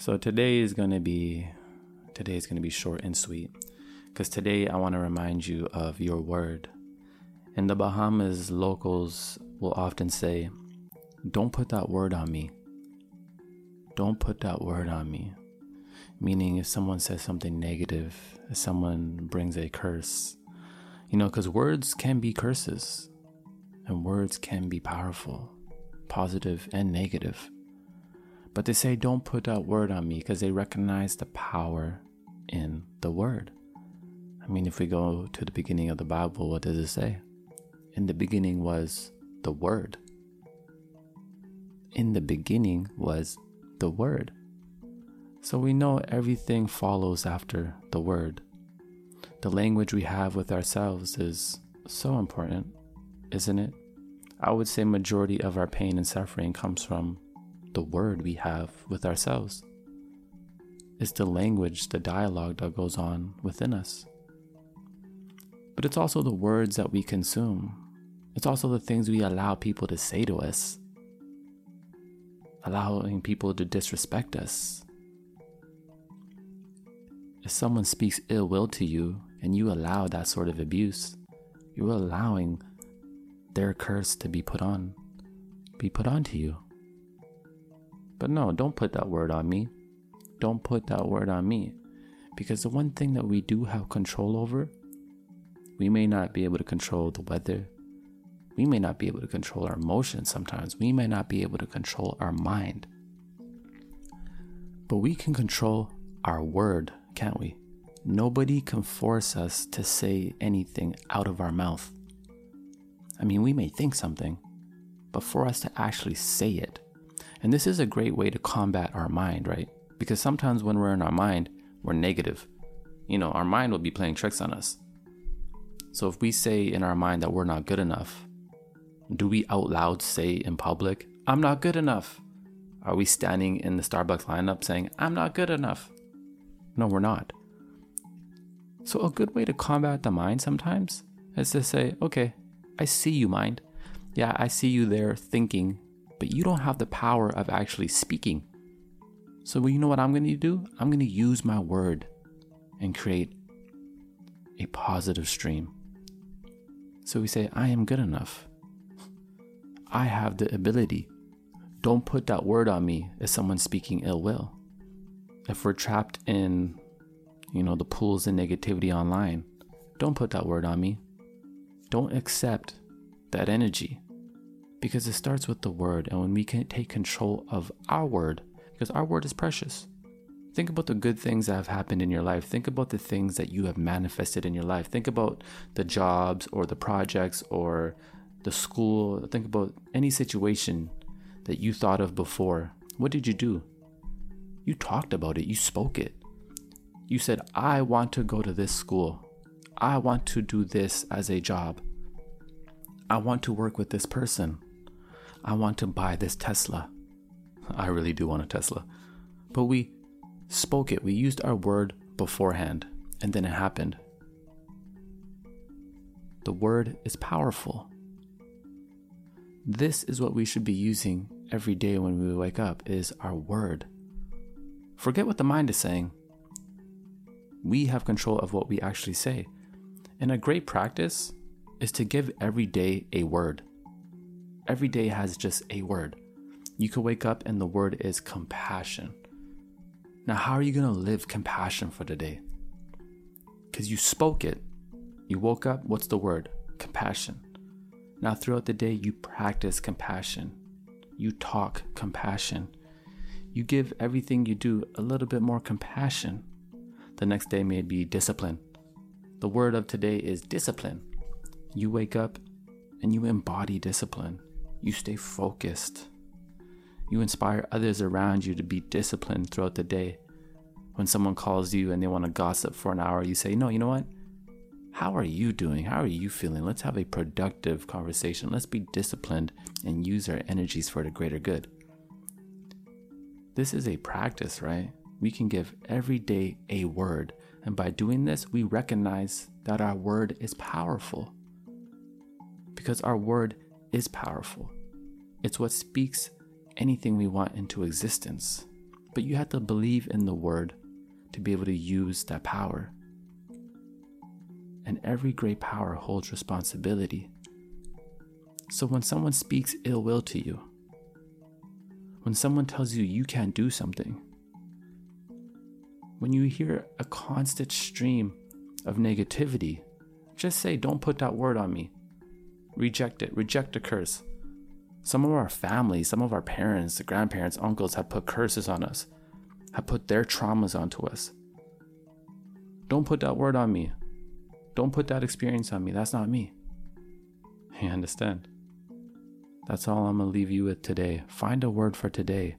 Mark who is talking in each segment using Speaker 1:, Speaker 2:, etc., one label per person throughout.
Speaker 1: So today is going to be today is going to be short and sweet cuz today I want to remind you of your word. In the Bahamas, locals will often say, "Don't put that word on me." Don't put that word on me. Meaning if someone says something negative, if someone brings a curse, you know, cuz words can be curses and words can be powerful, positive and negative. But they say, don't put that word on me because they recognize the power in the word. I mean, if we go to the beginning of the Bible, what does it say? In the beginning was the Word. In the beginning was the Word. So we know everything follows after the Word. The language we have with ourselves is so important, isn't it? I would say majority of our pain and suffering comes from the word we have with ourselves. It's the language, the dialogue that goes on within us. But it's also the words that we consume. It's also the things we allow people to say to us, allowing people to disrespect us. If someone speaks ill will to you and you allow that sort of abuse, you're allowing their curse to be put on, be put onto you. But no, don't put that word on me. Don't put that word on me. Because the one thing that we do have control over, we may not be able to control the weather. We may not be able to control our emotions sometimes. We may not be able to control our mind. But we can control our word, can't we? Nobody can force us to say anything out of our mouth. I mean, we may think something, but for us to actually say it, and this is a great way to combat our mind, right? Because sometimes when we're in our mind, we're negative. You know, our mind will be playing tricks on us. So if we say in our mind that we're not good enough, do we out loud say in public, I'm not good enough? Are we standing in the Starbucks lineup saying, I'm not good enough? No, we're not. So, a good way to combat the mind sometimes is to say, okay, I see you, mind. Yeah, I see you there thinking but you don't have the power of actually speaking. So, you know what I'm going to do? I'm going to use my word and create a positive stream. So we say, I am good enough. I have the ability. Don't put that word on me if someone's speaking ill will. If we're trapped in, you know, the pools of negativity online, don't put that word on me. Don't accept that energy because it starts with the word. And when we can take control of our word, because our word is precious. Think about the good things that have happened in your life. Think about the things that you have manifested in your life. Think about the jobs or the projects or the school. Think about any situation that you thought of before. What did you do? You talked about it, you spoke it. You said, I want to go to this school. I want to do this as a job. I want to work with this person. I want to buy this Tesla. I really do want a Tesla. But we spoke it, we used our word beforehand, and then it happened. The word is powerful. This is what we should be using every day when we wake up is our word. Forget what the mind is saying. We have control of what we actually say. And a great practice is to give every day a word every day has just a word. You could wake up and the word is compassion. Now, how are you going to live compassion for the day? Because you spoke it. You woke up, what's the word? Compassion. Now, throughout the day, you practice compassion. You talk compassion. You give everything you do a little bit more compassion. The next day may be discipline. The word of today is discipline. You wake up and you embody discipline. You stay focused. You inspire others around you to be disciplined throughout the day. When someone calls you and they want to gossip for an hour, you say, No, you know what? How are you doing? How are you feeling? Let's have a productive conversation. Let's be disciplined and use our energies for the greater good. This is a practice, right? We can give every day a word. And by doing this, we recognize that our word is powerful. Because our word is powerful. It's what speaks anything we want into existence. But you have to believe in the word to be able to use that power. And every great power holds responsibility. So when someone speaks ill will to you, when someone tells you you can't do something, when you hear a constant stream of negativity, just say, Don't put that word on me. Reject it. Reject the curse. Some of our families, some of our parents, the grandparents, uncles have put curses on us, have put their traumas onto us. Don't put that word on me. Don't put that experience on me. That's not me. You understand? That's all I'm going to leave you with today. Find a word for today.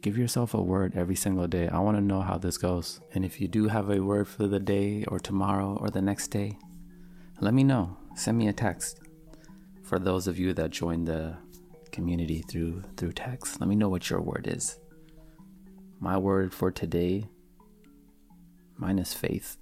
Speaker 1: Give yourself a word every single day. I want to know how this goes. And if you do have a word for the day or tomorrow or the next day, let me know. Send me a text. For those of you that joined the community through through text, let me know what your word is. My word for today mine is faith.